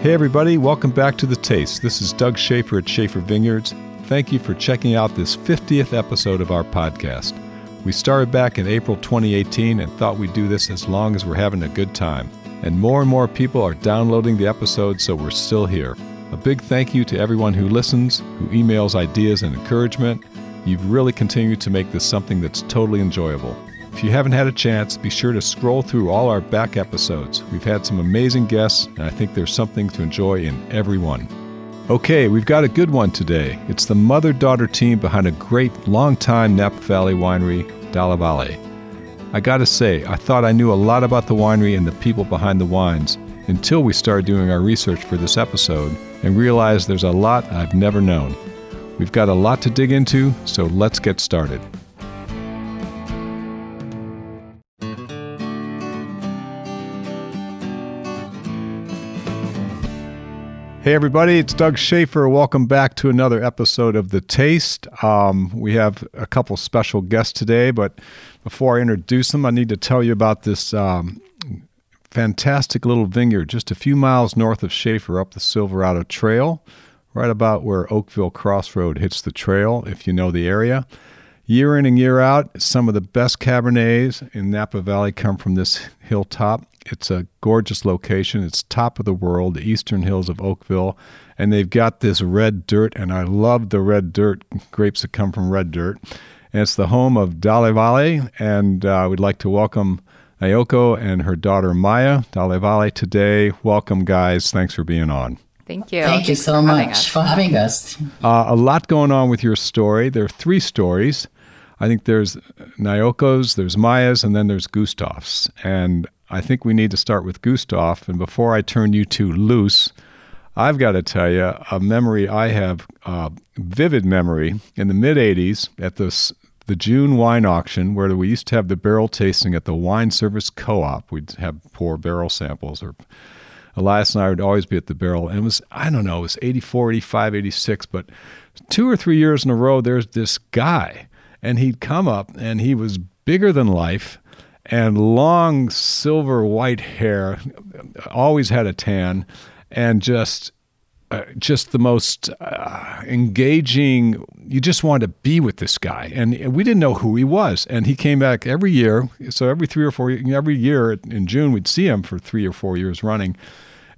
Hey, everybody, welcome back to The Taste. This is Doug Shafer at Shafer Vineyards. Thank you for checking out this 50th episode of our podcast. We started back in April 2018 and thought we'd do this as long as we're having a good time. And more and more people are downloading the episodes, so we're still here. A big thank you to everyone who listens, who emails ideas and encouragement. You've really continued to make this something that's totally enjoyable. If you haven't had a chance, be sure to scroll through all our back episodes. We've had some amazing guests, and I think there's something to enjoy in every one. Okay, we've got a good one today. It's the mother daughter team behind a great long-time Napa Valley winery, Dalla Valle. I gotta say, I thought I knew a lot about the winery and the people behind the wines until we started doing our research for this episode and realized there's a lot I've never known. We've got a lot to dig into, so let's get started. Hey, everybody, it's Doug Shafer. Welcome back to another episode of The Taste. Um, we have a couple special guests today, but before I introduce them, I need to tell you about this um, fantastic little vineyard just a few miles north of Shafer up the Silverado Trail, right about where Oakville Crossroad hits the trail, if you know the area. Year in and year out, some of the best Cabernets in Napa Valley come from this hilltop. It's a gorgeous location. It's top of the world, the eastern hills of Oakville. And they've got this red dirt, and I love the red dirt, grapes that come from red dirt. And it's the home of Dalla Valle, and uh, we'd like to welcome Naoko and her daughter Maya Dalla Valle today. Welcome, guys. Thanks for being on. Thank you. Thank you so for much us. for having us. Uh, a lot going on with your story. There are three stories. I think there's Naoko's, there's Maya's, and then there's Gustav's. And I think we need to start with Gustav. And before I turn you two loose, I've got to tell you a memory I have, uh, vivid memory in the mid 80s at this, the June wine auction where we used to have the barrel tasting at the Wine Service Co op. We'd have pour barrel samples or Elias and I would always be at the barrel. And it was, I don't know, it was 84, 85, 86, but two or three years in a row, there's this guy. And he'd come up and he was bigger than life and long silver white hair, always had a tan, and just. Uh, just the most uh, engaging. You just wanted to be with this guy, and we didn't know who he was. And he came back every year. So every three or four, every year in June, we'd see him for three or four years running.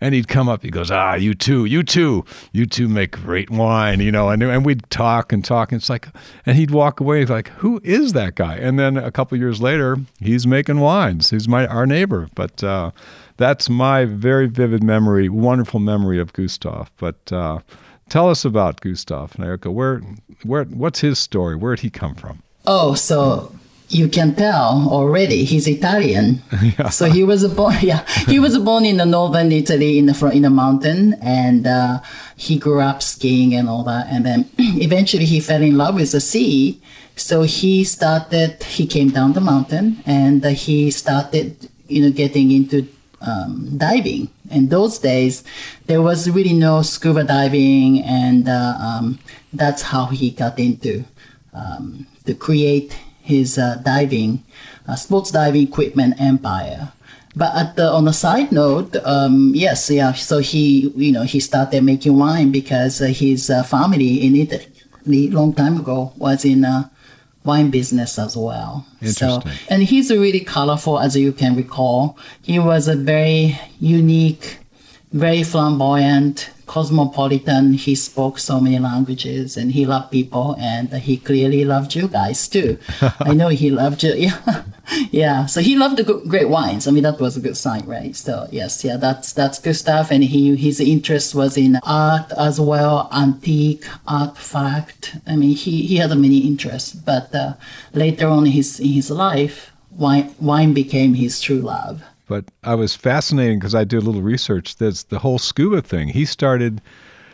And he'd come up. He goes, "Ah, you too, you too, you two make great wine," you know. And and we'd talk and talk. And it's like, and he'd walk away like, "Who is that guy?" And then a couple years later, he's making wines. He's my our neighbor. But uh, that's my very vivid memory, wonderful memory of Gustav. But uh, tell us about Gustav, Naoko. Where, where, what's his story? Where did he come from? Oh, so you can tell already he's Italian. So he was born. Yeah, he was born in the northern Italy in the front in the mountain, and uh, he grew up skiing and all that. And then eventually he fell in love with the sea. So he started. He came down the mountain, and uh, he started, you know, getting into um, diving. In those days, there was really no scuba diving, and uh, um, that's how he got into um, to create his uh, diving, uh, sports diving equipment empire. But at the, on a side note, um, yes, yeah. So he, you know, he started making wine because uh, his uh, family in Italy, long time ago, was in a wine business as well. So, and he's really colorful, as you can recall. He was a very unique, very flamboyant, cosmopolitan. He spoke so many languages, and he loved people, and he clearly loved you guys too. I know he loved you. Yeah, yeah. So he loved the good, great wines. I mean, that was a good sign, right? So yes, yeah, that's that's good stuff. And he his interest was in art as well, antique artifact. I mean, he he had many interests, but uh, later on in his in his life, wine wine became his true love. But I was fascinated because I did a little research. There's the whole scuba thing. He started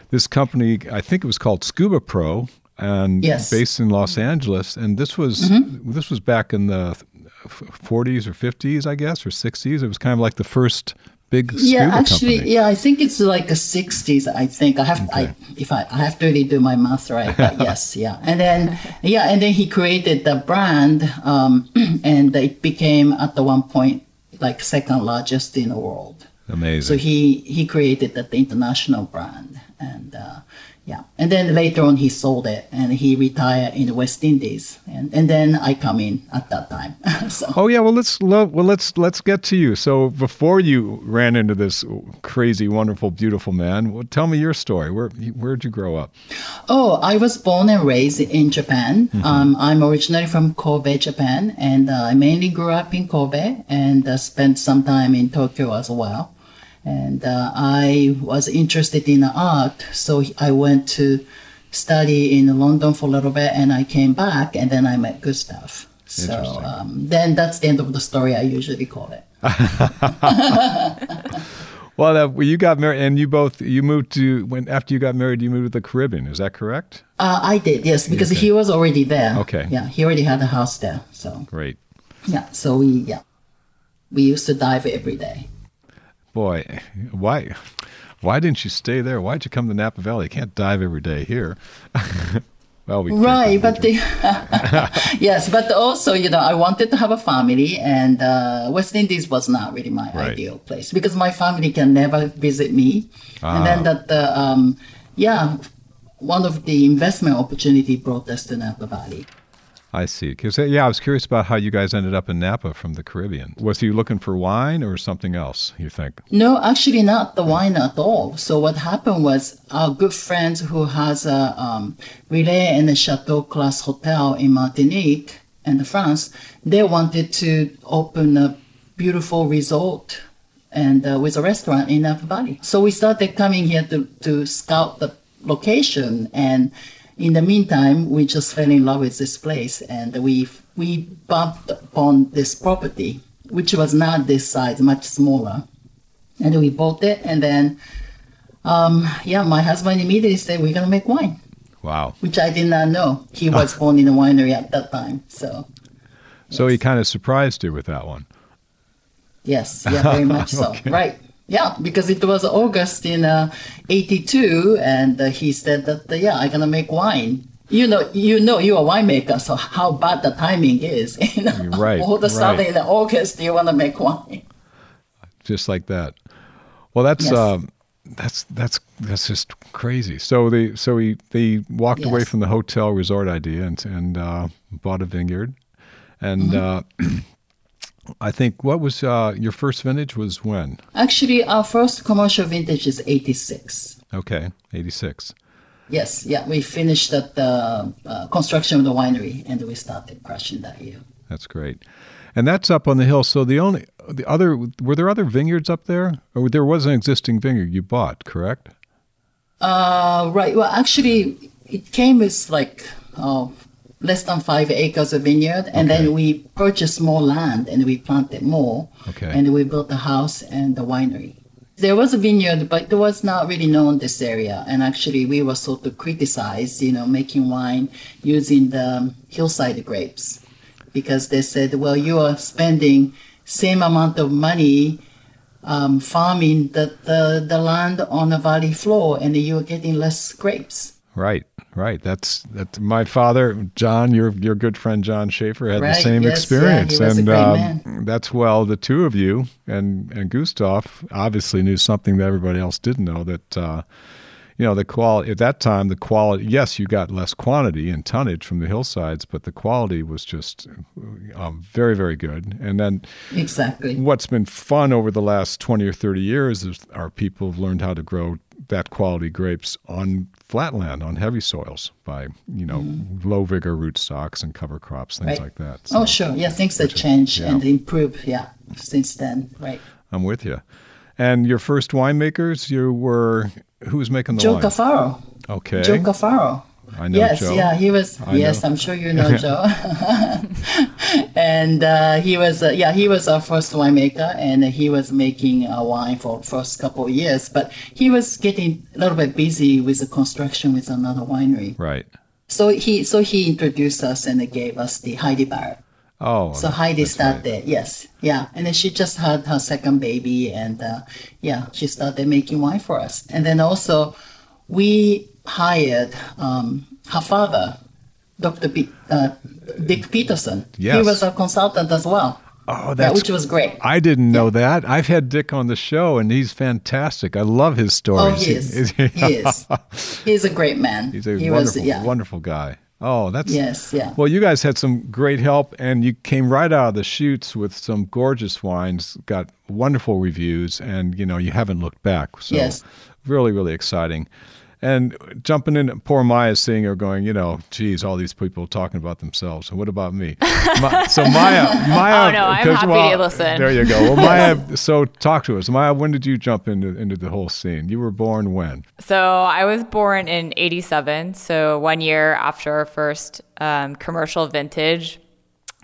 this company, I think it was called Scuba Pro, and Yes. based in Los Angeles. And this was this was back in the 40s or 50s, I guess, or 60s. It was kind of like the first big scuba yeah actually company. yeah i think it's like the 60s i think i have i if i i have to really do my math right but yes yeah and then yeah and then he created the brand um and it became at the one point like second largest in the world Amazing. So he he created that international brand, and uh, yeah, and then later on he sold it and he retired in the West Indies, and, and then I come in at that time. so Oh yeah, well let's well let's let's get to you. So before you ran into this crazy, wonderful, beautiful man, well, tell me your story. Where where'd you grow up? Oh, I was born and raised in Japan. Um, I'm originally from Kobe, Japan, and uh, I mainly grew up in Kobe and uh, spent some time in Tokyo as well. And uh, I was interested in art, so I went to study in London for a little bit, and I came back, and then I met Gustav. So um, then that's the end of the story. I usually call it. Well, uh, you got married, and you both you moved to when after you got married, you moved to the Caribbean. Is that correct? Uh, I did, yes, because he was already there. Okay. Yeah, he already had a house there. So Great, yeah, so we yeah, we used to dive every day. Boy. Why, why didn't you stay there? Why'd you come to Napa Valley? You can't dive every day here. well, we Right, but the, yes, but also you know I wanted to have a family, and uh, West Indies was not really my Right. ideal place because my family can never visit me, and then that the um, yeah, one of the investment opportunity brought us to Napa Valley. I see. Because yeah, I was curious about how you guys ended up in Napa from the Caribbean. Was he looking for wine or something else? You think? No, actually not the wine at all. So what happened was our good friend who has a um, Relais and a Chateau Class hotel in Martinique and France, they wanted to open a beautiful resort and uh, with a restaurant in Napa Valley. So we started coming here to, to scout the location and in the meantime, we just fell in love with this place and we we bumped upon this property, which was not this size, much smaller. And we bought it and then um, yeah, my husband immediately said we're gonna make wine, Wow. which I did not know. He was born in a winery at that time. So So he kind of surprised you with that one. yes, yeah, very much so. Okay. Right. Yeah, because it was August in uh, 82 and uh, he said that, uh, yeah, I'm gonna make wine. You know, you know, you're a winemaker, so how bad the timing is. You know, Right, all of a sudden right. in August, you want to make wine. just like that. Well, that's Yes. um, that's that's that's just crazy. So they so he they walked away from the hotel resort idea and and uh, bought a vineyard, and Mm-hmm. I think what was uh, your first vintage was when? Actually, our first commercial vintage is 86. Okay, eighty six. Yes, yeah, we finished at the uh, construction of the winery and we started crushing that year. That's great, and that's up on the hill. So the only the other were there other vineyards up there, or there was an existing vineyard you bought, correct? Uh, right. Well, actually, it came as like uh, less than five acres of vineyard, and Okay. then we purchased more land and we planted more, Okay. and we built the house and the winery. There was a vineyard, but it was not really known this area, and actually we were sort of criticized, you know, making wine using the hillside grapes, because they said, well, you are spending same amount of money um, farming the, the, the land on the valley floor and you're getting less grapes. Right, right. That's that's my father, John. Your your good friend John Shafer had the same yes, experience, a and um, that's well. The two of you and and Gustav obviously knew something that everybody else didn't know. That uh, you know the quality at that time. The quality. Yes, you got less quantity and tonnage from the hillsides, but the quality was just um, very very good. And then Exactly. what's been fun over the last 20 or 30 years is our people have learned how to grow that quality grapes on flatland, on heavy soils by, you know, mm. low vigor rootstocks and cover crops, things. Right. like that. Oh, sure. Yeah, things have changed yeah. and improved. Yeah, since then. Right. I'm with you. And your first winemakers, you were, who was making the Joe wine? Cafaro. Okay. Joe Cafaro. I know yes, Joe. yeah, he was. I yes, know. I'm sure you know Joe. and uh, he was, uh, yeah, he was our first winemaker, and he was making uh, wine for first couple of years. But he was getting a little bit busy with the construction with another winery. Right. So he, so he introduced us and gave us the Heidi Barrett. Oh. So Heidi that's right. started, yes, yeah, and then she just had her second baby, and uh, yeah, she started making wine for us. And then also, we hired um, her father, Dr. P- uh, Dick Peterson. Yes. He was a consultant as well. Oh, that's yeah, which was great. I didn't know that. I've had Dick on the show, and he's fantastic. I love his stories. Oh, he is. he is. He's a great man. He's a he wonderful, was, yeah. wonderful guy. Oh, that's yes, yeah. Well, you guys had some great help, and you came right out of the shoots with some gorgeous wines. Got wonderful reviews, and you know you haven't looked back. So yes. really, really exciting. And jumping in, poor Maya seeing her going, you know, geez, all these people talking about themselves. And what about me? Ma- so Maya, Maya. oh no, I'm happy well, to listen. There you go. Well, Maya, so talk to us, Maya. When did you jump into into the whole scene? You were born when? So I was born in '87, so one year after our first um, commercial vintage.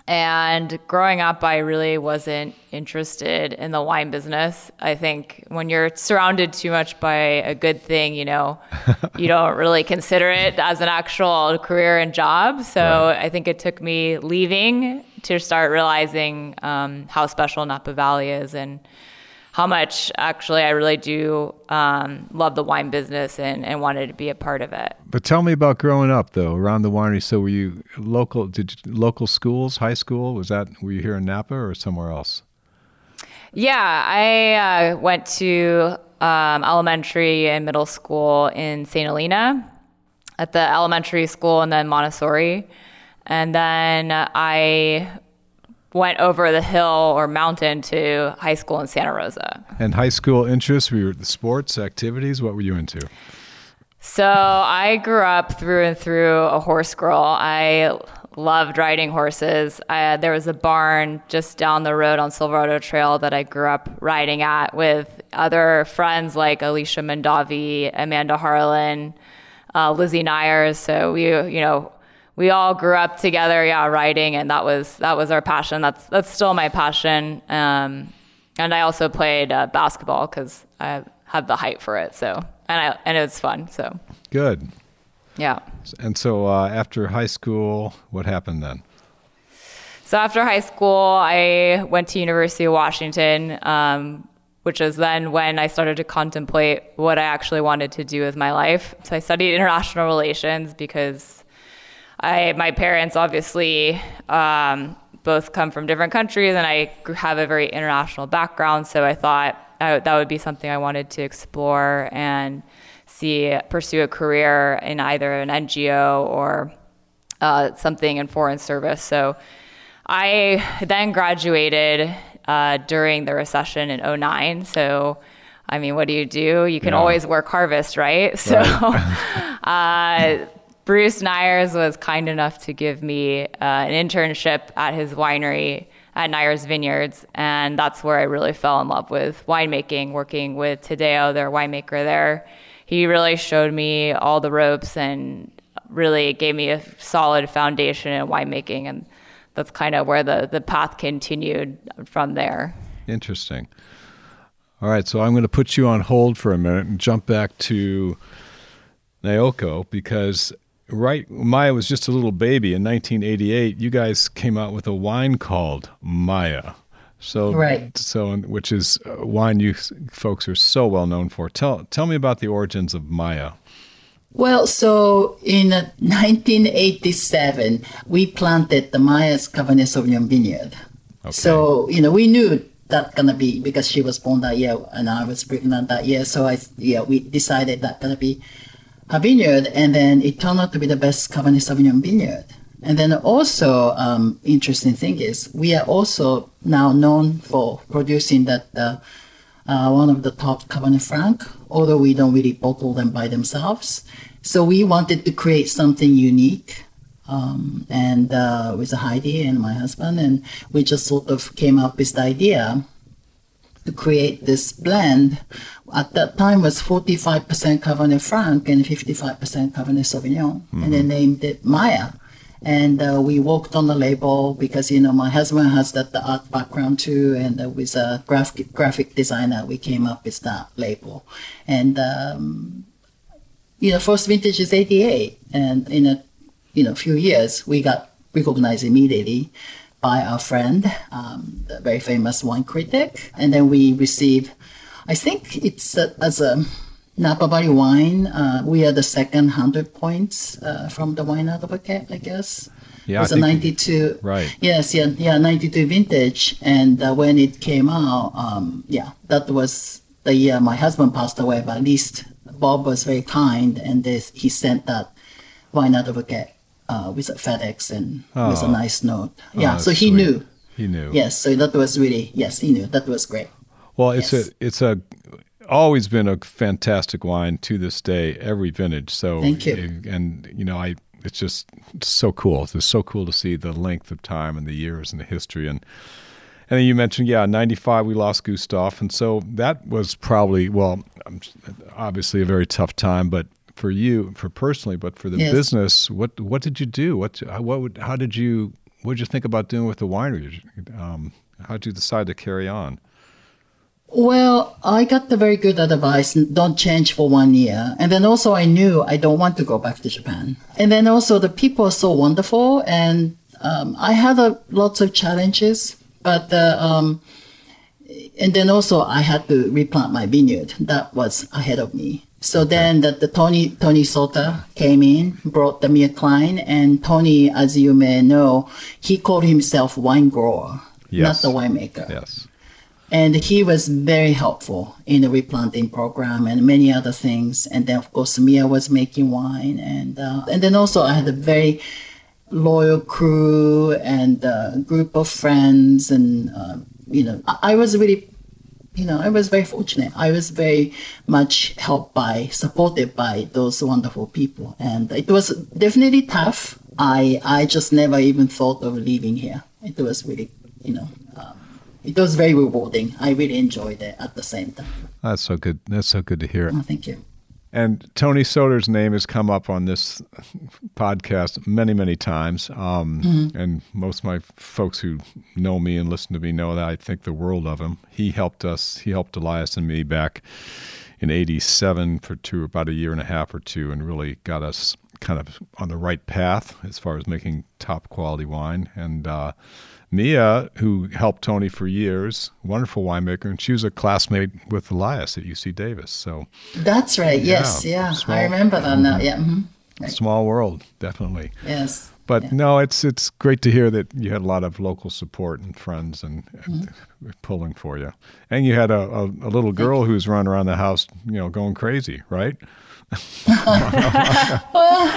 And growing up, I really wasn't interested in the wine business. I think when you're surrounded too much by a good thing, you know, you don't really consider it as an actual career and job. So right. I think it took me leaving to start realizing um, how special Napa Valley is and how much actually I really do um, love the wine business and, and wanted to be a part of it. But tell me about growing up though around the winery. So were you local? Did you, local schools, high school? Was that were you here in Napa or somewhere else? Yeah, I uh, went to um, elementary and middle school in St. Helena at the elementary school and then Montessori. And then I went over the hill or mountain to high school in Santa Rosa. And high school interests were you the sports activities? What were you into? So I grew up through and through a horse girl. I loved riding horses. I, there was a barn just down the road on Silverado Trail that I grew up riding at with other friends like Alicia Mondavi, Amanda Harlan, uh, Lizzie Neyers. So we, you know, we all grew up together, yeah, riding, and that was that was our passion. That's that's still my passion. Um, and I also played uh, basketball because I had the height for it. So and I and it was fun. So good. Yeah. And so uh, after high school, what happened then? So after high school, I went to University of Washington, um, which is then when I started to contemplate what I actually wanted to do with my life. So I studied international relations because I my parents obviously um, both come from different countries, and I have a very international background. So I thought I, that would be something I wanted to explore and see pursue a career in either an NGO or uh, something in foreign service. So I then graduated uh, during the recession in 09. So I mean, what do you do? You can yeah. always work harvest, right? So right. uh, Bruce Neyers was kind enough to give me uh, an internship at his winery at Neyers Vineyards, and that's where I really fell in love with winemaking. Working with Tadeo, their winemaker there, he really showed me all the ropes and really gave me a solid foundation in winemaking, and that's kind of where the the path continued from there. Interesting. All right, so I'm going to put you on hold for a minute and jump back to Naoko because right Maya was just a little baby in 1988 you guys came out with a wine called Maya so right so which is wine you folks are so well known for tell tell me about the origins of Maya well, so in 1987, we planted the Maya's Cabernet Sauvignon vineyard. Okay. So, you know, we knew that gonna be because she was born that year and I was pregnant that year. So I, yeah, we decided that gonna be a vineyard, and then it turned out to be the best Cabernet Sauvignon vineyard. And then also, um, interesting thing is we are also now known for producing that uh, uh, one of the top Cabernet Franc, although we don't really bottle them by themselves. So we wanted to create something unique, um, and uh, with Heidi and my husband, and we just sort of came up with the idea to create this blend. At that time was 45% Cabernet Franc and 55% Cabernet Sauvignon. Mm-hmm. And they named it Maya. And uh, we worked on the label because, you know, my husband has that the art background too. And uh, with a graphic, graphic designer, we came up with that label. And, um, you know, first vintage is 88. And in a, you know, few years, we got recognized immediately by our friend, um, the very famous wine critic. And then we receive, I think it's uh, as a Napa Valley wine, uh, we are the second 100 points uh, from the wine advocate, I guess. Yeah, it was I a think- 92. Right. Yes, yeah, yeah, 92 vintage. And uh, when it came out, um, yeah, that was the year my husband passed away. But at least Bob was very kind, and this, he sent that wine advocate uh, with a FedEx and with a Oh. nice note. Yeah, that's so he sweet. knew. He knew. Yes, so that was really yes, he knew. That was great. Well, it's Yes. a it's a always been a fantastic wine to this day, every vintage. So Thank you. And you know, I it's just so cool. It's so cool to see the length of time and the years and the history and and then you mentioned, yeah, '95 we lost Gustav, and so that was probably well, obviously a very tough time. But for you, for personally, but for the Yes. business, what what did you do? What what would how did you what did you think about doing with the winery? Um, how did you decide to carry on? Well, I got the very good advice, don't change for one year. And then also I knew I don't want to go back to Japan. And then also the people are so wonderful and um, I had a, lots of challenges, but uh, um, and then also I had to replant my vineyard. That was ahead of me. So then that the Tony Tony Soter came in, brought the Mia Klein, and Tony, as you may know, he called himself wine grower, Yes. not the winemaker Yes. and he was very helpful in the replanting program and many other things. And then of course Mia was making wine, and uh, and then also I had a very loyal crew and uh, group of friends, and uh, you know I, I was really. You know, I was very fortunate. I was very much helped by, supported by those wonderful people, and it was definitely tough. I I just never even thought of leaving here. It was really, you know, um, it was very rewarding. I really enjoyed it at the same time. That's so good. That's so good to hear. Oh, thank you. And Tony Soter's name has come up on this podcast many, many times. Um, And most of my folks who know me and listen to me know that I think the world of him. He helped us, he helped Elias and me back in 87 for two, about a year and a half or two, and really got us kind of on the right path as far as making top quality wine. And uh, Mia, who helped Tony for years, wonderful winemaker, and she was a classmate with Elias at UC Davis. So That's right. Yes, Yeah, yeah. small- I remember that now. Yeah. mhm. small world, definitely. Yes. But Yeah. no, it's it's great to hear that you had a lot of local support and friends and, and Mm-hmm. pulling for you, and you had a, a, a little girl who's running around the house, you know, going crazy, right? I,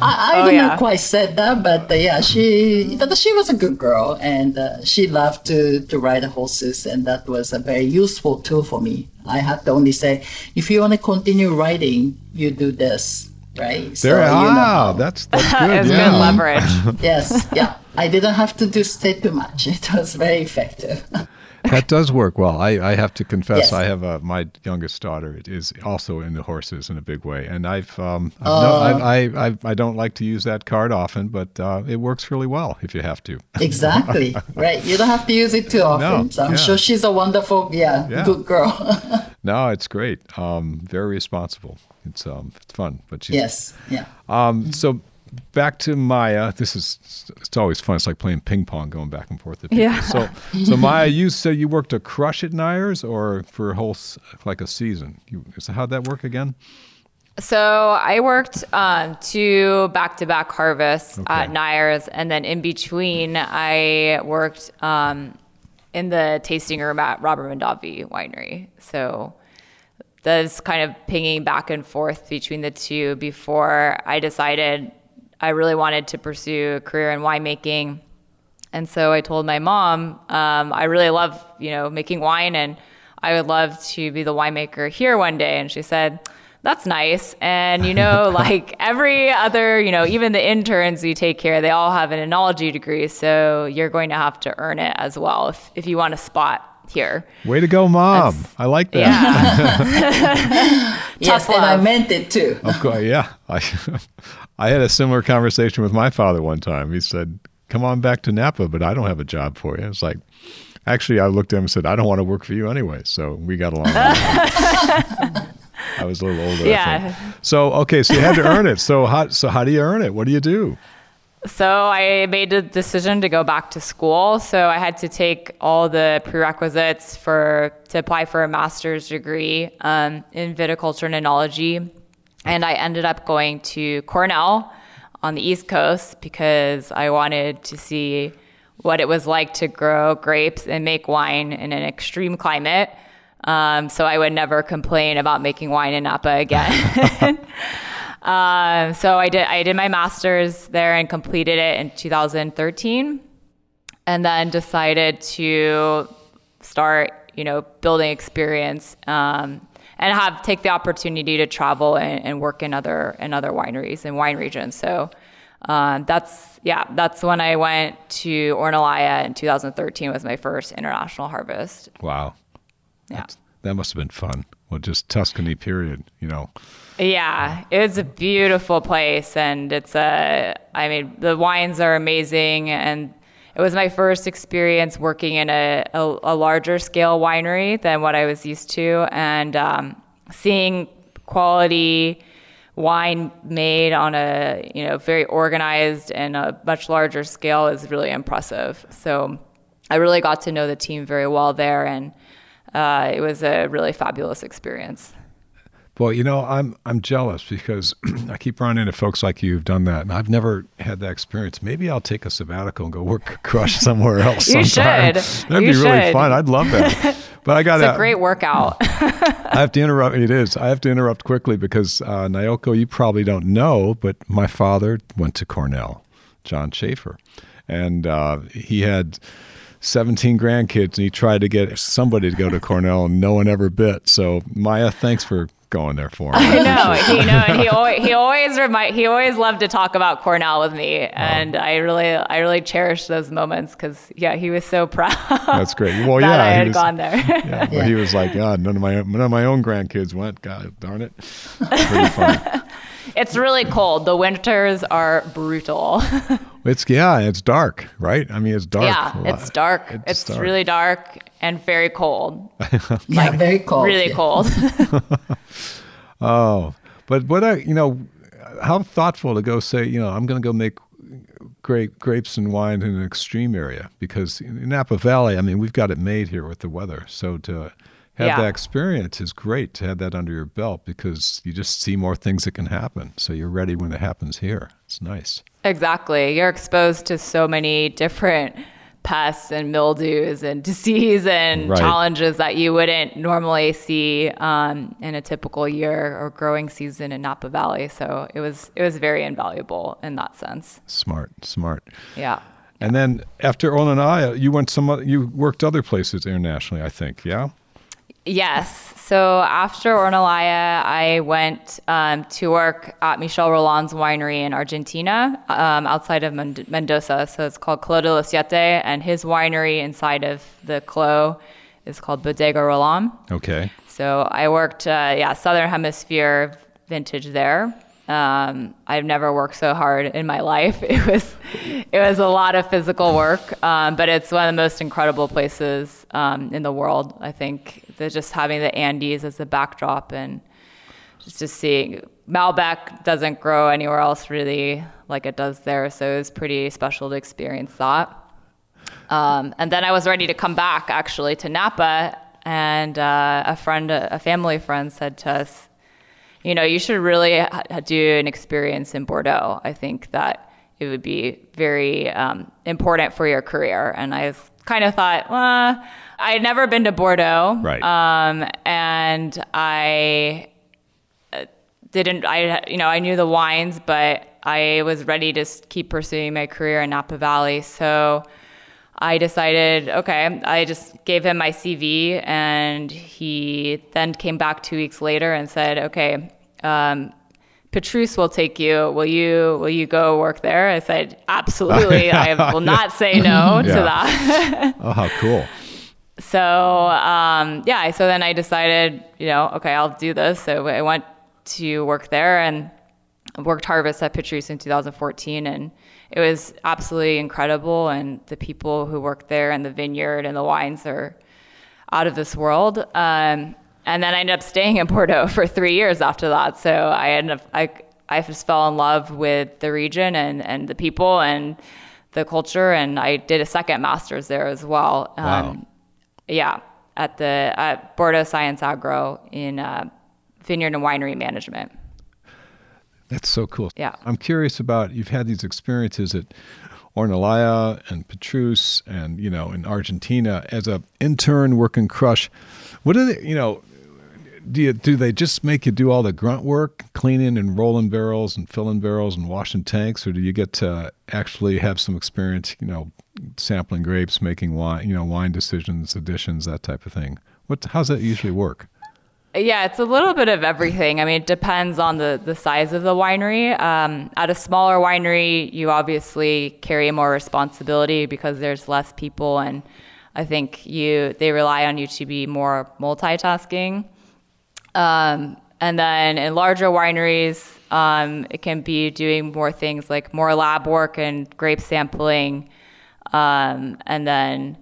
I Oh, didn't quite said that, but uh, yeah, she but she was a good girl, and uh, she loved to to ride horses, and that was a very useful tool for me. I had to only say, if you want to continue riding, you do this, right? So, There, you know ah, that's that's good. it's yeah. good leverage. yes, yeah. I didn't have to do say too much. It was very effective. that does work well. I, I have to confess, Yes. I have a, my youngest daughter is also into horses in a big way, and I've, um, I've Oh. no, I, I, I I don't like to use that card often, but uh, it works really well if you have to. exactly, right. You don't have to use it too often. No, so I'm yeah. sure she's a wonderful, yeah, Yeah. good girl. No, it's great. Um, very responsible. It's um, it's fun, but she's yes, yeah. Um, so back to Maya. This is it's always fun. It's like playing ping pong, going back and forth. Yeah. So so Maya, you said you worked a crush at Neyers or for a whole like a season. You, so how'd that work again? So I worked um, two back-to-back harvests at Okay. Neyers, and then in between, I worked um, in the tasting room at Robert Mondavi Winery. So that's kind of pinging back and forth between the two before I decided I really wanted to pursue a career in winemaking. And so I told my mom, um, I really love, you know, making wine and I would love to be the winemaker here one day. And she said, that's nice. And, you know, like every other, you know, even the interns we take here, they all have an enology degree. So you're going to have to earn it as well if, if you want a spot here. Way to go, mom! That's- I like that. Yeah. Yes, and I meant it too. Of course, yeah. I I had a similar conversation with my father one time. He said, "Come on back to Napa, but I don't have a job for you." It's like, actually, I looked at him and said, "I don't want to work for you anyway." So we got along. I was a little older. Yeah. So okay, so you had to earn it. So how so how do you earn it? What do you do? So I made the decision to go back to school. So I had to take all the prerequisites for to apply for a master's degree um, in viticulture and enology, and I ended up going to Cornell on the East Coast because I wanted to see what it was like to grow grapes and make wine in an extreme climate. Um, so I would never complain about making wine in Napa again. um, so I did. I did my master's there and completed it in 2013, and then decided to start, you know, building experience um, and have take the opportunity to travel and, and, work in other in other wineries and wine regions. So. Um, that's yeah, that's when I went to Ornellaia in 2013 was my first international harvest. Wow. Yeah. That's, that must have been fun. Well, just Tuscany, period, you know. Yeah, it's a beautiful place. And it's a, I mean, the wines are amazing. And it was my first experience working in a, a, a larger scale winery than what I was used to. And um, seeing quality wine made on a, you know, very organized and a much larger scale is really impressive. So I really got to know the team very well there. And, uh, it was a really fabulous experience. Well, you know, I'm I'm jealous because I keep running into folks like you who've done that, and I've never had that experience. Maybe I'll take a sabbatical and go work crush somewhere else. you sometime. should. That'd you be should. really fun. I'd love that. But I got it's a great workout. I have to interrupt. It is. I have to interrupt quickly because uh, Naoko, you probably don't know, but my father went to Cornell, John Shafer, and uh, he had 17 grandkids and he tried to get somebody to go to Cornell and no one ever bit. So Maya, thanks for going there for him. I know, he, you know, and he always, he always remind, he always loved to talk about Cornell with me, and I really, I really cherish those moments because yeah, he was so proud. That's great. Well, yeah, I had was- gone there. Yeah, but he was like, God, none of my none of my own grandkids went. God darn it, pretty funny. It's really cold. The winters are brutal. It's yeah, it's dark, right? I mean, it's dark. yeah, it's dark. It's, dark. really dark and very cold. Yeah, very cold. Really yeah. cold. Oh, but what I, you know, how thoughtful to go say, you know, I'm going to go make grape grapes and wine in an extreme area because in Napa Valley, I mean, we've got it made here with the weather. So to have Yeah. that experience is great to have that under your belt because you just see more things that can happen. So you're ready when it happens here. It's nice. Exactly. You're exposed to so many different pests and mildews and disease and Right. challenges that you wouldn't normally see um, in a typical year or growing season in Napa Valley. So it was it was very invaluable in that sense. Smart, smart. Yeah. And then after Ornellaia, you went some, you worked other places internationally, I think. Yeah. Yes. So after Ornellaia, I went um, to work at Michel Rolland's winery in Argentina, um, outside of Mend- Mendoza. So it's called Clos de los Siete, and his winery inside of the Clos is called Bodega Rolland. Okay. So I worked, uh, yeah, Southern Hemisphere vintage there. Um, I've never worked so hard in my life. It was, it was a lot of physical work, um, but it's one of the most incredible places um, in the world. I think They're just having the Andes as the backdrop and just to see Malbec doesn't grow anywhere else really like it does there. So it was pretty special to experience that. Um, and then I was ready to come back actually to Napa, and uh, a friend, a family friend, said to us, "You know, you should really ha- do an experience in Bordeaux. I think that it would be very um, important for your career." And I kind of thought, well, I had never been to Bordeaux, Right. Um, and I didn't I you know I knew the wines, but I was ready to keep pursuing my career in Napa Valley. So I decided, okay, I just gave him my CV, and he then came back two weeks later and said, okay. Um, Petrus will take you. Will you? Will you go work there? I said, absolutely. I will not say no to Yeah. that. Oh, how cool. So um, yeah, so then I decided, you know, okay, I'll do this. So I went to work there and worked harvest at Petrus in 2014, and it was absolutely incredible. And the people who worked there and the vineyard and the wines are out of this world. Um, and then I ended up staying in Bordeaux for three years after that. So I ended up I I just fell in love with the region and and the people and the culture, and I did a second master's there as well. Um, yeah, at the at Bordeaux Science Agro in uh, vineyard and winery management. That's so cool. Yeah. I'm curious about you've had these experiences at Ornellaia and Petrus and you know in Argentina as a intern working crush. What are they you know do you do they just make you do all the grunt work, cleaning and rolling barrels and filling barrels and washing tanks, or do you get to actually have some experience, you know, sampling grapes, making wine, you know, wine decisions, additions, that type of thing? What how's that usually work? Yeah, it's a little bit of everything. I mean, it depends on the, the size of the winery. Um, at a smaller winery, you obviously carry more responsibility because there's less people, and I think you they rely on you to be more multitasking. Um, and then in larger wineries, um, it can be doing more things like more lab work and grape sampling. Um, and then,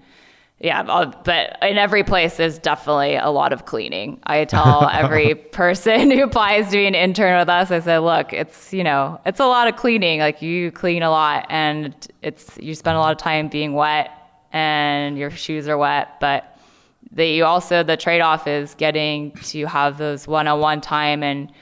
yeah, but in every place, there's definitely a lot of cleaning. I tell every person who applies to be an intern with us, I say, look, it's, you know, it's a lot of cleaning. Like you clean a lot and it's, you spend a lot of time being wet and your shoes are wet, but that you also the trade-off is getting to have those one-on-one time and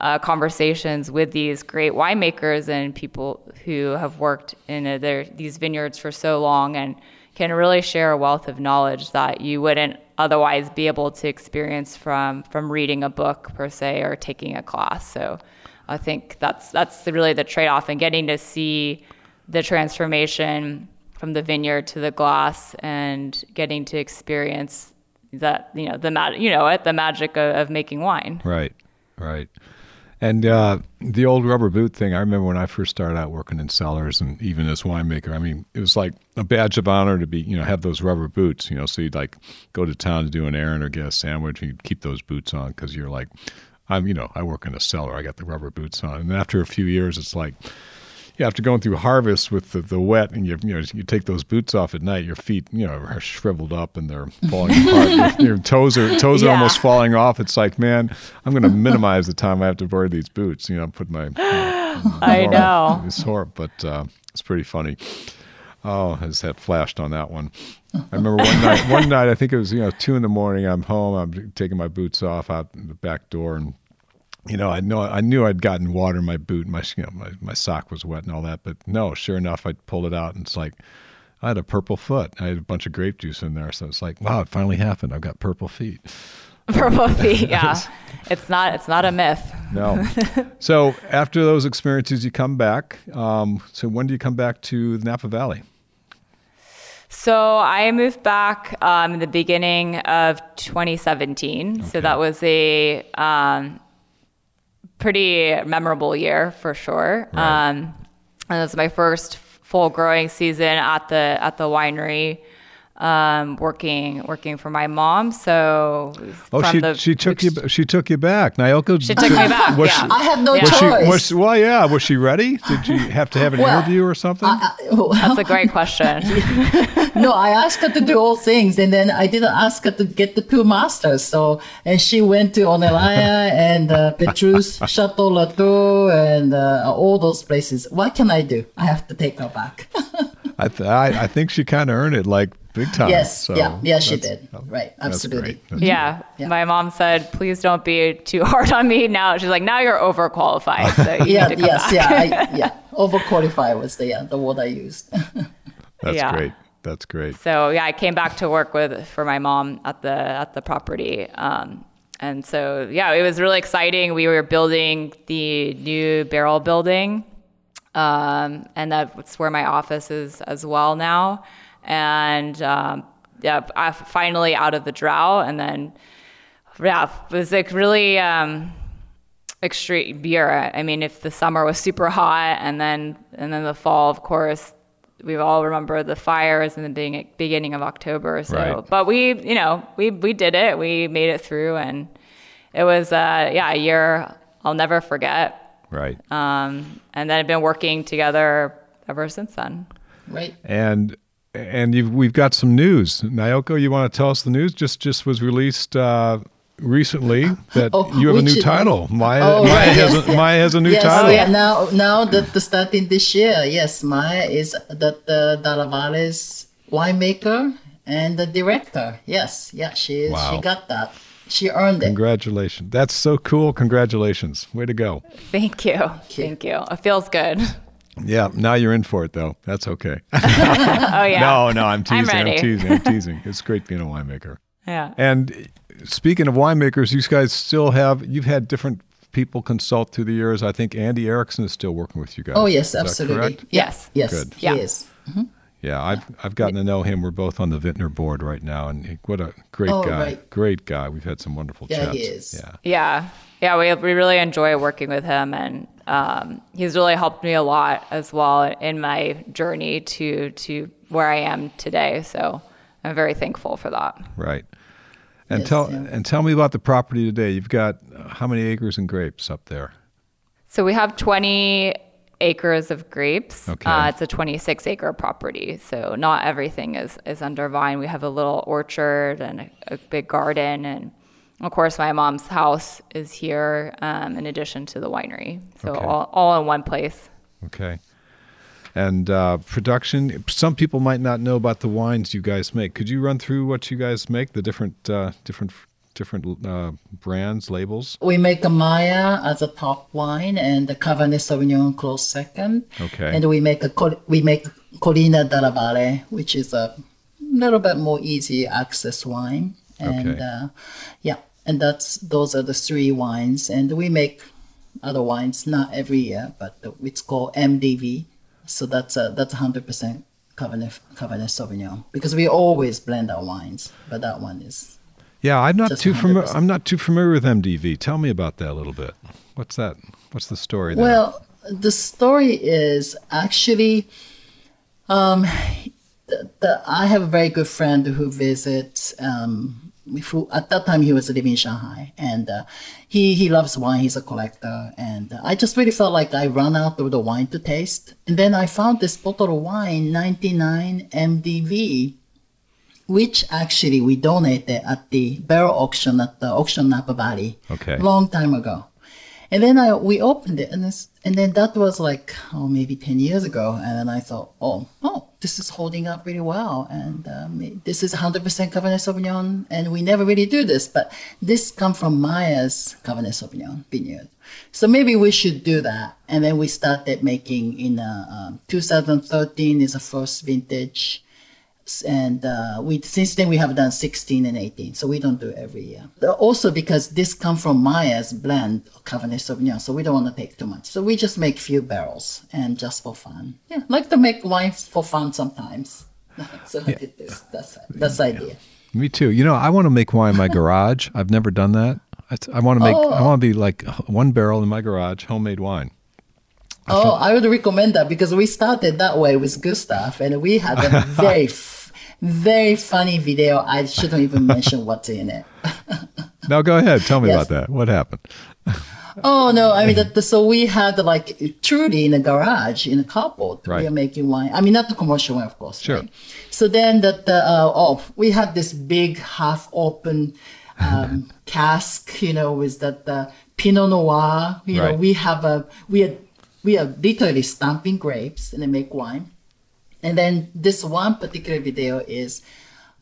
uh, conversations with these great winemakers and people who have worked in a, their, these vineyards for so long and can really share a wealth of knowledge that you wouldn't otherwise be able to experience from from reading a book per se or taking a class. So I think that's that's really the trade-off and getting to see the transformation from the vineyard to the glass and getting to experience that you know the ma- you know the magic of, of making wine right right and uh, the old rubber boot thing, I remember when I first started out working in cellars and even as winemaker, I mean, it was like a badge of honor to be, you know, have those rubber boots, you know, so you'd like go to town to do an errand or get a sandwich and you'd keep those boots on because you're like, I'm, you know, I work in a cellar, I got the rubber boots on. And after a few years, it's like, yeah, after going through harvest with the, the wet and you you know you take those boots off at night, your feet you know are shriveled up and they're falling apart. Your, your, toes are toes yeah. are almost falling off. It's like, man, I'm going to minimize the time I have to wear these boots. You know, put my. You know, I know it's horrible, but uh, it's pretty funny. Oh, his head flashed on that one. I remember one night. One night, I think it was you know two in the morning. I'm home. I'm taking my boots off out the back door, and you know, I know I knew I'd gotten water in my boot, my you know, my, my sock was wet and all that, but no, sure enough, I pulled it out and it's like I had a purple foot. I had a bunch of grape juice in there, so it's like, wow, it finally happened. I've got purple feet. Purple feet, yeah. it's not it's not a myth. No. so after those experiences, you come back. Um, so when do you come back to the Napa Valley? So I moved back um, in the beginning of 2017. Okay. So that was a um, pretty memorable year for sure. Right. Um, and it was my first full growing season at the at the winery um, working working for my mom. So oh, she the, she took you she took you back. Naoko she took me back. Was yeah. She, I had no yeah. choice. She, was, well, yeah. Was she ready? Did you have to have an well, interview or something? I, I, well, That's a great question. no, I asked her to do all things, and then I didn't ask her to get the two masters. So and she went to Ornellaia and uh, Petrus, Chateau Latour, and uh, all those places. What can I do? I have to take her back. I, th- I, I think she kind of earned it. Like big time. Yes, so yeah, yeah, she did. Right, absolutely. Yeah. yeah. my mom said, "Please don't be too hard on me." Now she's like, "Now you're overqualified." So you yeah, yes, back. yeah, I, yeah. Overqualified was the yeah, the word I used. That's yeah. great. That's great. So yeah, I came back to work with for my mom at the at the property. Um, and so yeah, it was really exciting. We were building the new barrel building, um, and that's where my office is as well now and um, yeah, I finally out of the drought, and then yeah, it was like really um, extreme year. I mean, if the summer was super hot, and then and then the fall, of course, we all remember the fires in the beginning, beginning of October. So, right. but we, you know, we we did it. We made it through, and it was uh, yeah a year I'll never forget. Right. Um, and then I've been working together ever since then. Right. And and we've got some news. Naoko, you want to tell us the news? Just just was released uh, recently that oh, you have a new title. Maya, oh, Maya, right, has a, yeah. Maya has a new yes, title. Yeah, now now that the starting this year, yes, Maya is the, the Dalla winemaker and the director. Yes, yeah, she wow. she got that. She earned it. Congratulations. That's so cool. Congratulations. Way to go. Thank you. Thank you. It feels good. Yeah, now you're in for it though. That's okay. Oh yeah. no, no, I'm teasing. I'm, ready. teasing. I'm teasing. It's great being a winemaker. Yeah. And speaking of winemakers, you guys still have you've had different people consult through the years. I think Andy Erickson is still working with you guys. Oh yes, Is absolutely. Yes. Yes. Good. He Yeah. is. Mm-hmm. Yeah, I've I've gotten to know him. We're both on the Vintner board right now, and he- what a great Oh, guy! right. Great guy. We've had some wonderful Yeah, chats. he is. Yeah, Yeah. Yeah, we, we really enjoy working with him, and um, he's really helped me a lot as well in my journey to to where I am today. So I'm very thankful for that. right. And Yes, tell yeah. and tell me about the property today. You've got uh, how many acres and grapes up there? So we have 20 acres of grapes. Okay. Uh, it's a 26 acre property. So not everything is, is under vine. We have a little orchard and a, a big garden. And of course, my mom's house is here um, in addition to the winery. So Okay. all, all in one place. Okay. And uh, production. Some people might not know about the wines you guys make. Could you run through what you guys make? The different uh, different different uh, brands, labels. We make a Maya as a top wine and the Cabernet Sauvignon close second. Okay. And we make a we make Colina della Valle, which is a little bit more easy access wine. And Okay. uh, yeah, and that's those are the three wines. And we make other wines not every year, but it's called MDV. So that's a that's hundred percent Cabernet Cabernet Sauvignon because we always blend our wines, but that one is Yeah, I'm not too familiar. I'm not too familiar with MDV. Tell me about that a little bit. What's that? What's the story there? Well, the story is actually, um, the, the, I have a very good friend who visits. Um, who, at that time, he was living in Shanghai, and uh, he he loves wine. He's a collector, and uh, I just really felt like I ran out of the wine to taste, and then I found this bottle of wine, 99 MDV, which actually we donated at the barrel auction at the auction Napa Valley Okay. long time ago. And then I we opened it and this, and then that was like oh maybe ten years ago, and then I thought oh oh this is holding up really well, and um, this is 100% Cabernet Sauvignon, and we never really do this, but this come from Maya's Cabernet Sauvignon vineyard, so maybe we should do that. And then we started making in uh, um, 2013 is the first vintage and uh, we since then we have done 16 and 18 so we don't do it every year also because this come from maya's blend of cabernet sauvignon so we don't want to take too much so we just make few barrels and just for fun yeah like to make wine for fun sometimes so I did this that's that's the idea Me too. You know, I want to make wine in my garage. I've never done that. I, I want to make. I want to be like one barrel in my garage, homemade wine. oh i would recommend that because we started that way with gustav and we had a very very funny video i shouldn't even mention what's in it Now go ahead. Tell me Yes. about that. What happened? Oh no! I mean, that, so we had like truly in a garage in a carport. Right. We are making wine. I mean, not the commercial one, of course. Sure. right? So then that the uh, oh, we had this big half open um, cask, you know, with that uh, Pinot Noir. You Right. know, we have a we are we are literally stamping grapes and then make wine. And then this one particular video is.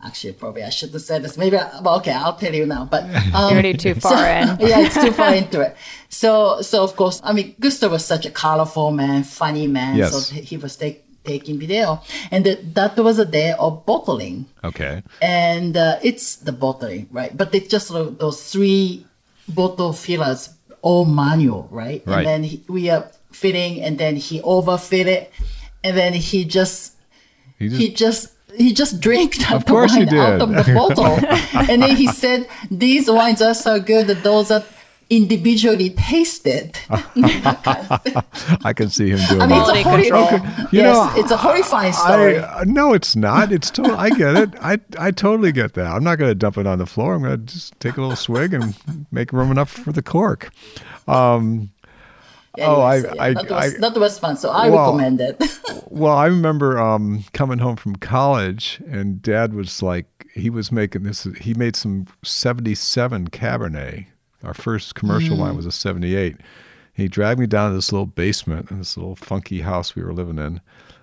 Actually, probably I should have said this. Maybe, I, well, okay, I'll tell you now. But um, You're already too far in. yeah, it's too far into it. So, so of course, I mean, Gustav was such a colorful man, funny man. Yes. So he was take, taking video, and that that was a day of bottling, Okay. and uh, it's the bottling, right? But it's just tho- those three bottle fillers, all manual, right? Right. And then he, we are filling, and then he overfill it, and then he just You just, he just he just drank that course he wine out of the bottle, and then he said, "These wines are so good that those are individually tasted." I can see him doing I mean, that. it's a horri- control. You yes, know, it's a horrifying story. I, no, it's not. It's I get it. I I totally get that. I'm not going to dump it on the floor. I'm going to just take a little swig and make room enough for the cork. Um, oh, I- yeah, I- that, was, I- that was fun. So I Well, recommend it. well, I remember um, coming home from college, and Dad was like, he was making this. He made some '77 Cabernet. Our first commercial wine was a '78. He dragged me down to this little basement in this little funky house we were living in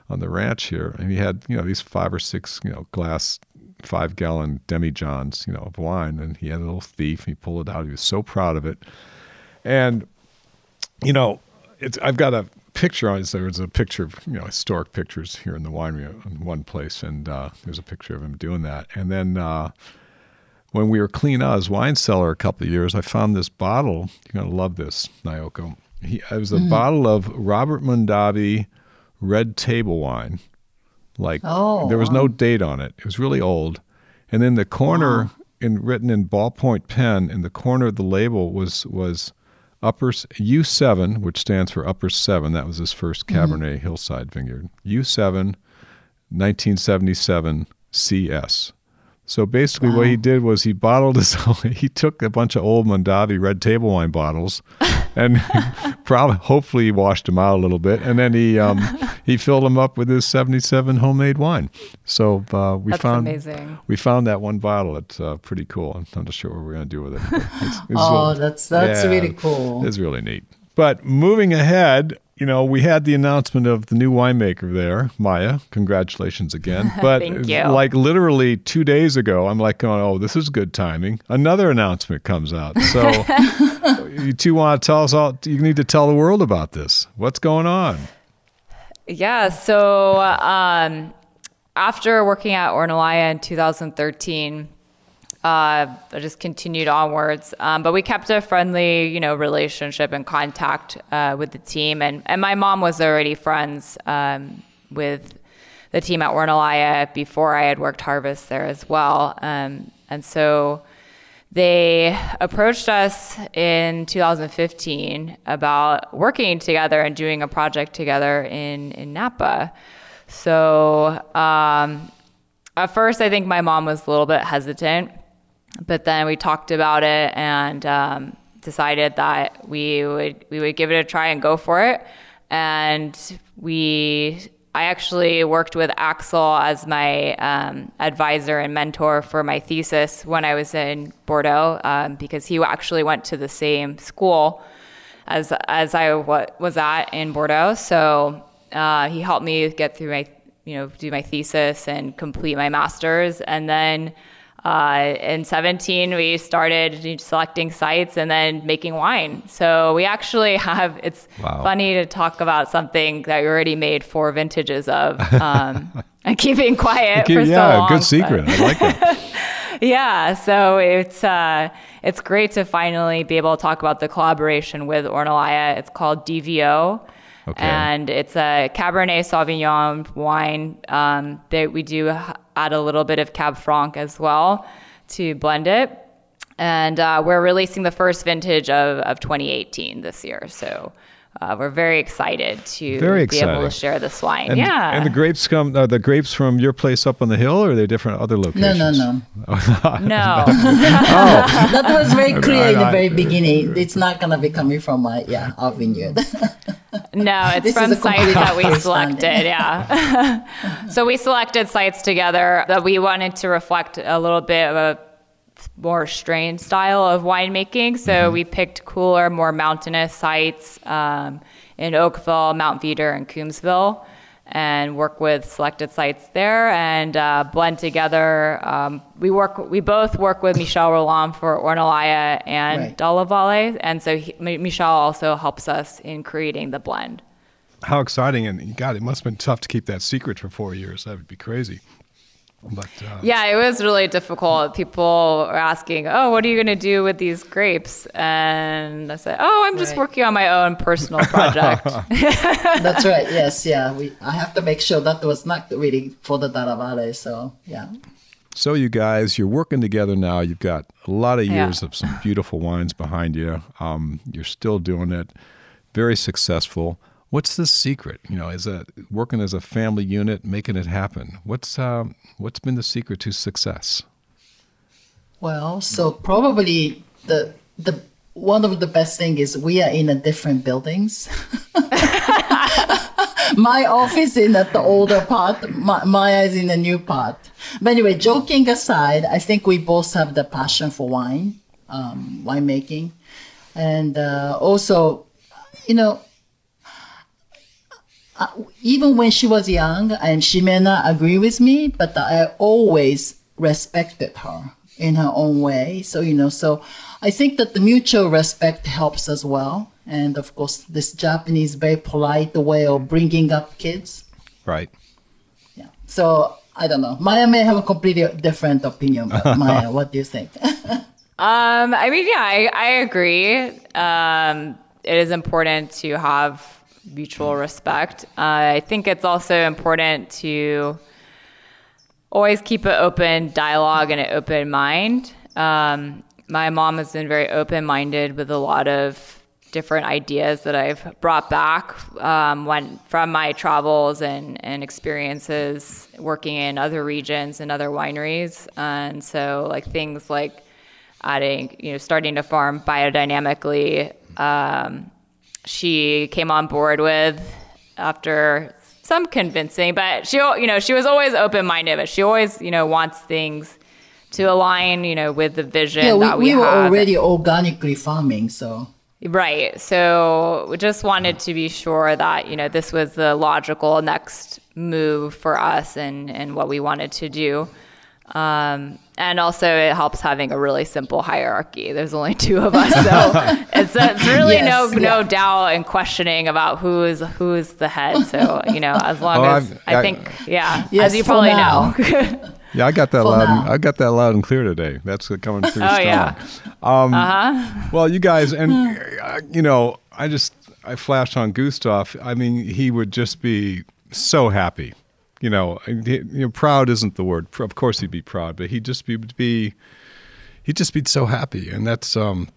on the ranch here, and he had you know these five or six you know glass five gallon demijohns, you know, of wine. And he had a little thief. He pulled it out. He was so proud of it. And, you know, it's, I've got a picture on it. So there's a picture of, you know, historic pictures here in the winery in one place. And uh, there's a picture of him doing that. And then, uh, when we were clean out his wine cellar a couple of years, I found this bottle. You're going to love this, Naoko. He, it was a mm. bottle of Robert Mondavi red table wine. Like oh, there was no date on it. It was really old. And then the corner wow. in written in ballpoint pen in the corner of the label was was upper U7, which stands for upper 7. That was his first mm-hmm. Cabernet mm. Hillside vineyard. U7 1977 CS. So basically, wow. what he did was he bottled his. he took a bunch of old Mondavi red table wine bottles, and probably hopefully he washed them out a little bit, and then he um, he filled them up with his '77 homemade wine. So uh, we That's found amazing. we found that one bottle. It's uh, pretty cool. I'm not sure what we're gonna do with it. It's, it's oh, really, that's that's yeah, really cool. It's really neat. But moving ahead, you know, we had the announcement of the new winemaker there, Maya. Congratulations again. But like literally two days ago, I'm like going, oh, this is good timing. Another announcement comes out. So you two want to tell us all, you need to tell the world about this. What's going on? Yeah. So um, after working at Ornellaia in 2013, uh, I just continued onwards. Um, but we kept a friendly, you know, relationship and contact uh, with the team. And, and my mom was already friends um, with the team at Ornellaia before I had worked Harvest there as well. Um, and so they approached us in 2015 about working together and doing a project together in, in Napa. So um, at first, I think my mom was a little bit hesitant but then we talked about it and um, decided that we would we would give it a try and go for it. And we, I actually worked with Axel as my um, advisor and mentor for my thesis when I was in Bordeaux, um, because he actually went to the same school as as I w- was at in Bordeaux. So uh, he helped me get through my, you know, do my thesis and complete my master's, and then uh, in 17, we started selecting sites and then making wine. So we actually have, it's wow. funny to talk about something that we already made four vintages of um, and keeping quiet Keep, for yeah, so long. good secret. I like that. yeah, so it's uh, it's great to finally be able to talk about the collaboration with Ornellaia. It's called DVO. Okay. And it's a Cabernet Sauvignon wine um, that we do add a little bit of Cab Franc as well to blend it. And uh, we're releasing the first vintage of, of 2018 this year. So uh, we're very excited to very be able to share this wine. And, yeah. And the grapes come, are the grapes from your place up on the hill or are they different other locations? No, no, no. no. oh. That was very clear in the very beginning. It's not going to be coming from my, yeah, our vineyard. No, it's from sites that we selected. Yeah. so we selected sites together that we wanted to reflect a little bit of a more strain style of winemaking. So mm-hmm. we picked cooler, more mountainous sites um, in Oakville, Mount Veeder, and Coombsville and work with selected sites there and uh, blend together. Um, we work, we both work with Michel Rolland for Ornellaia and right. Dalla Valle, and so he, Michel also helps us in creating the blend. How exciting! And God, it must have been tough to keep that secret for four years. That would be crazy. But uh, yeah, it was really difficult. People were asking, "Oh, what are you going to do with these grapes?" And I said, "Oh, I'm just right. working on my own personal project." That's right. Yes, yeah. We I have to make sure that was not really for the Dalla Valle. So yeah. So you guys, you're working together now. You've got a lot of years yeah. of some beautiful wines behind you. Um, you're still doing it, very successful. What's the secret? You know, as a working as a family unit, making it happen. What's uh, what's been the secret to success? Well, so probably the the one of the best thing is we are in a different buildings. my office in the older part, my, Maya is in the new part. But anyway, joking aside, I think we both have the passion for wine, um, winemaking, and uh, also, you know, uh, even when she was young, and she may not agree with me, but I always respected her in her own way. So, you know, so I think that the mutual respect helps as well. And of course, this Japanese very polite way of bringing up kids. Right. Yeah. So I don't know. Maya may have a completely different opinion, but Maya, what do you think? um, I mean, yeah, I, I agree. Um, it is important to have mutual respect. Uh, I think it's also important to always keep an open dialogue and an open mind. Um, my mom has been very open minded with a lot of different ideas that I've brought back um, when from my travels and, and experiences working in other regions and other wineries. And so, like things like adding, you know, starting to farm biodynamically. Um, she came on board with after some convincing, but she, you know, she was always open minded, but she always, you know, wants things to align, you know, with the vision yeah, we, that we, we were already organically farming, so Right. So we just wanted to be sure that, you know, this was the logical next move for us and, and what we wanted to do. Um, and also it helps having a really simple hierarchy. There's only two of us, so it's, it's really Yes, no yeah. no doubt and questioning about who is who is the head. So you know, as long Well, as I've- I, I- think, yeah, Yes, as you probably now. know. Yeah, I got that For loud. now. I got that loud and clear today. That's coming through Oh, strong. yeah. Um, uh-huh. Well, you guys, and uh, you know, I just I flashed on Gustav. I mean, he would just be so happy. You know, he- you know, proud isn't the word. Of course, he'd be proud, but he'd just be be he'd just be so happy, and that's um.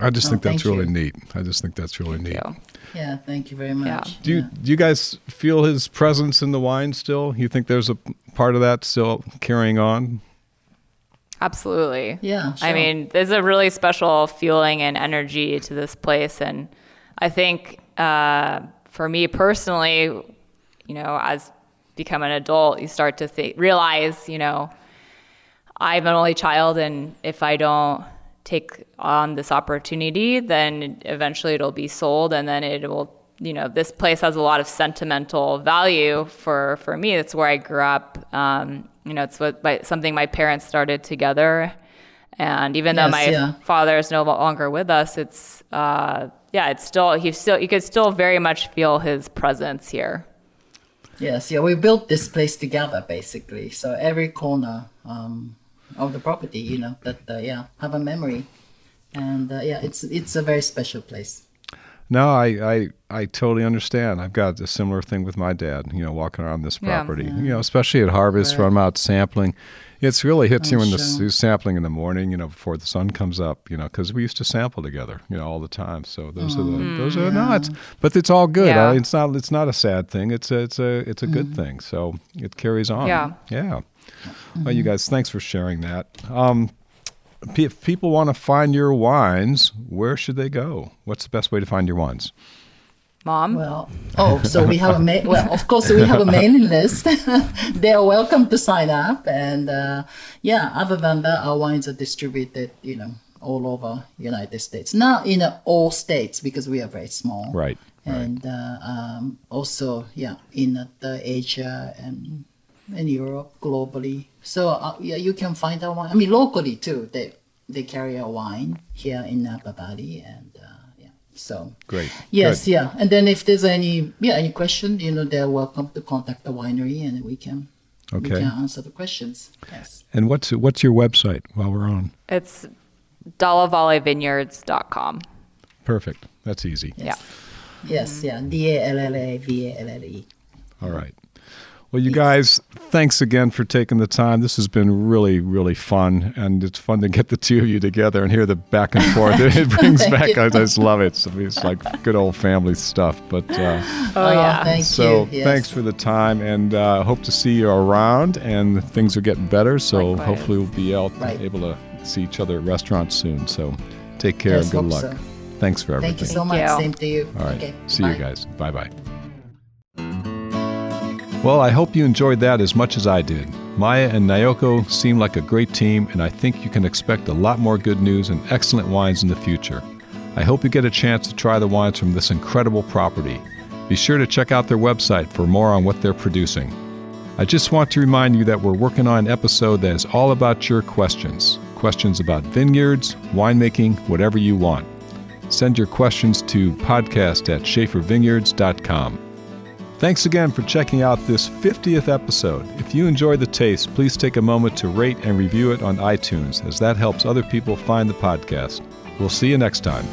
I just Oh, think that's really you. neat. I just think that's really neat. Yeah. yeah, thank you very much. Do you do you guys feel his presence in the wine still? You think there's a part of that still carrying on? Absolutely. Yeah, I mean, there's a really special feeling and energy to this place. And I think uh, for me personally, you know, as become an adult, you start to think, realize, you know, I'm an only child, and if I don't take on this opportunity, then eventually it'll be sold, and then it will, you know, this place has a lot of sentimental value for for me. It's where I grew up. Um, you know, it's what my, something my parents started together, and even though my yeah. father is no longer with us, it's uh, yeah, it's still he still you could still very much feel his presence here. Yes, yeah, we built this place together basically. So every corner um, of the property, you know, that uh, yeah, have a memory, and uh, yeah, it's it's a very special place. No, I, I I totally understand. I've got a similar thing with my dad. You know, walking around this Yeah. property. You know, especially at harvest when I'm out sampling. It's really hits you Oh, when the sure. you're sampling in the morning. You know, before the sun comes up. You know, because we used to sample together. You know, all the time. So those are the those are no. It's but it's all good. Yeah. Uh, it's not it's not a sad thing. It's a it's a it's a good thing. So it carries on. Yeah. Yeah. Well, you guys, thanks for sharing that. Um, if people want to find your wines, where should they go? What's the best way to find your wines? Mom, Well, oh, so we have a ma- well, of course we have a mailing list. they are welcome to sign up, and uh, yeah. Other than that, our wines are distributed, you know, all over United States. Not in uh, all states because we are very small. Right. Right. and uh, um, also yeah in uh, the Asia and in Europe globally. So uh, yeah, you can find our wine. I mean locally too. They they carry a wine here in Napa Valley, and uh, yeah. So Great. yes, Good. yeah. And then if there's any yeah any question, you know, they're welcome to contact the winery, and we can we Okay. can answer the questions. Yes. And what's what's your website while we're on? it's dallavallevineyards.com. Perfect. That's easy. Yeah. Yes, yeah. D A L L A V A L L E. All right. Well, you guys, thanks again for taking the time. This has been really, really fun, and it's fun to get the two of you together and hear the back and forth. it brings back. you. I just love it. So It's like good old family stuff. But uh, Oh, yeah. thank so you. Yes. thanks for the time, and uh, hope to see you around. And things are getting better, so Likewise. hopefully we'll be out Right. able to see each other at restaurants soon. So take care Yes, and good luck. so. Thanks for everything. Thank you so Thank much. you. Same to you. All right. Okay. See bye. you guys. Bye bye. Well, I hope you enjoyed that as much as I did. Maya and Naoko seem like a great team, and I think you can expect a lot more good news and excellent wines in the future. I hope you get a chance to try the wines from this incredible property. Be sure to check out their website for more on what they're producing. I just want to remind you that we're working on an episode that is all about your questions. Questions about vineyards, winemaking, whatever you want. Send your questions to podcast at shafervineyards.com. Thanks again for checking out this 50th episode. If you enjoy the taste, please take a moment to rate and review it on iTunes, as that helps other people find the podcast. We'll see you next time.